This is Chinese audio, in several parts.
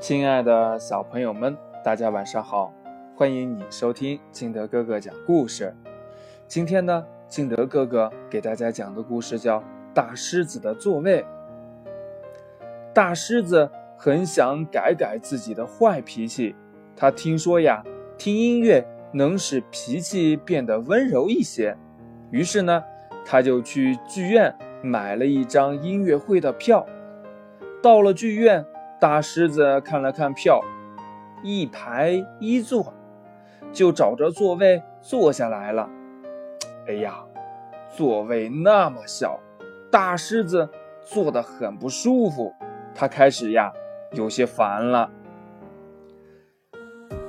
亲爱的小朋友们，大家晚上好！欢迎你收听金德哥哥讲故事。今天呢，金德哥哥给大家讲的故事叫《大狮子的座位》。大狮子很想改改自己的坏脾气，他听说呀，听音乐能使脾气变得温柔一些，于是呢，他就去剧院买了一张音乐会的票。到了剧院。大狮子看了看票，一排一座，就找着座位坐下来了。哎呀，座位那么小，大狮子坐得很不舒服。他开始呀，有些烦了。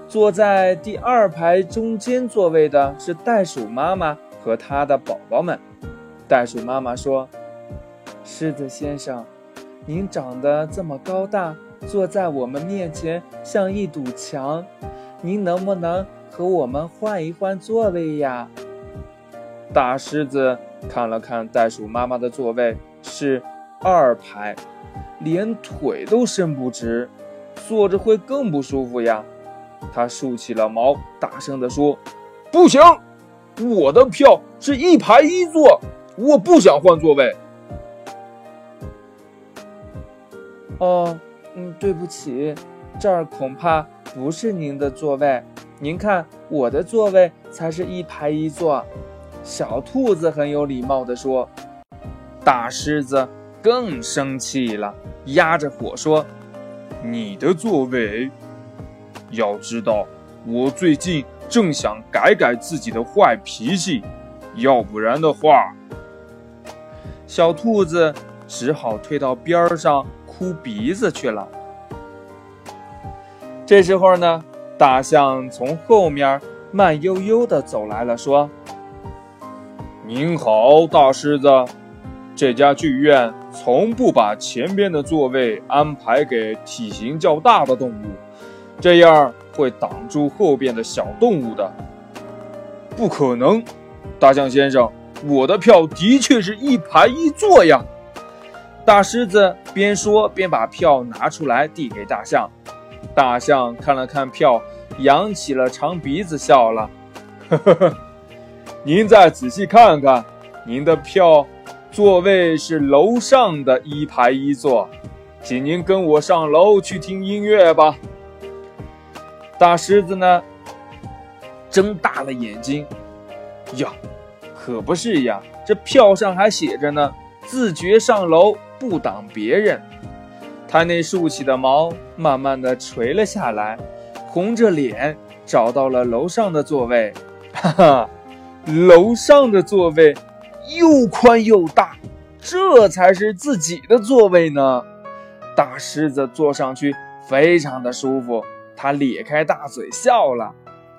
坐在第二排中间座位的是袋鼠妈妈和她的宝宝们。袋鼠妈妈说：“狮子先生，您长得这么高大。”坐在我们面前像一堵墙，您能不能和我们换一换座位呀？大狮子看了看袋鼠妈妈的座位是二排，连腿都伸不直，坐着会更不舒服呀。他竖起了毛，大声地说：“不行，我的票是一排一座，我不想换座位。”哦。嗯，对不起，这儿恐怕不是您的座位。您看，我的座位才是一排一座。小兔子很有礼貌地说。大狮子更生气了，压着火说：“你的座位？要知道，我最近正想改改自己的坏脾气，要不然的话……”小兔子只好退到边上。哭鼻子去了。这时候呢，大象从后面慢悠悠地走来了，说：“您好，大狮子，这家剧院从不把前边的座位安排给体型较大的动物，这样会挡住后边的小动物的。”不可能，大象先生，我的票的确是一排一座呀。大狮子边说边把票拿出来递给大象，大象看了看票，扬起了长鼻子笑了：“呵呵呵，您再仔细看看，您的票座位是楼上的一排一座，请您跟我上楼去听音乐吧。”大狮子呢，睁大了眼睛，呀，可不是呀，这票上还写着呢，自觉上楼。不挡别人，他那竖起的毛慢慢的垂了下来，红着脸找到了楼上的座位。哈哈，楼上的座位又宽又大，这才是自己的座位呢。大狮子坐上去非常的舒服，他咧开大嘴笑了。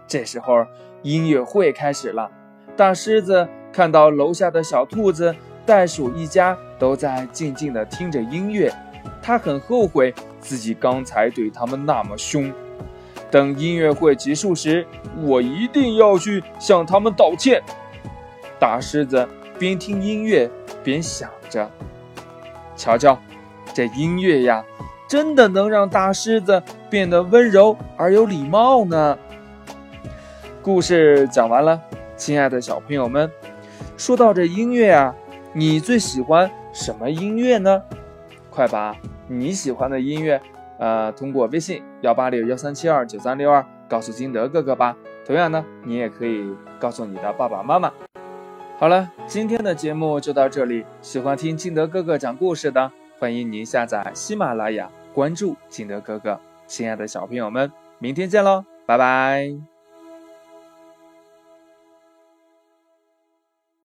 这时候音乐会开始了，大狮子看到楼下的小兔子。袋鼠一家都在静静地听着音乐，他很后悔自己刚才对他们那么凶。等音乐会结束时，我一定要去向他们道歉。大狮子边听音乐边想着：“瞧瞧，这音乐呀，真的能让大狮子变得温柔而有礼貌呢。”故事讲完了，亲爱的小朋友们，说到这音乐啊。你最喜欢什么音乐呢？快把你喜欢的音乐，呃，通过微信幺八六幺三七二九三六二告诉金德哥哥吧。同样呢，你也可以告诉你的爸爸妈妈。好了，今天的节目就到这里。喜欢听金德哥哥讲故事的，欢迎您下载喜马拉雅，关注金德哥哥。亲爱的小朋友们，明天见喽，拜拜。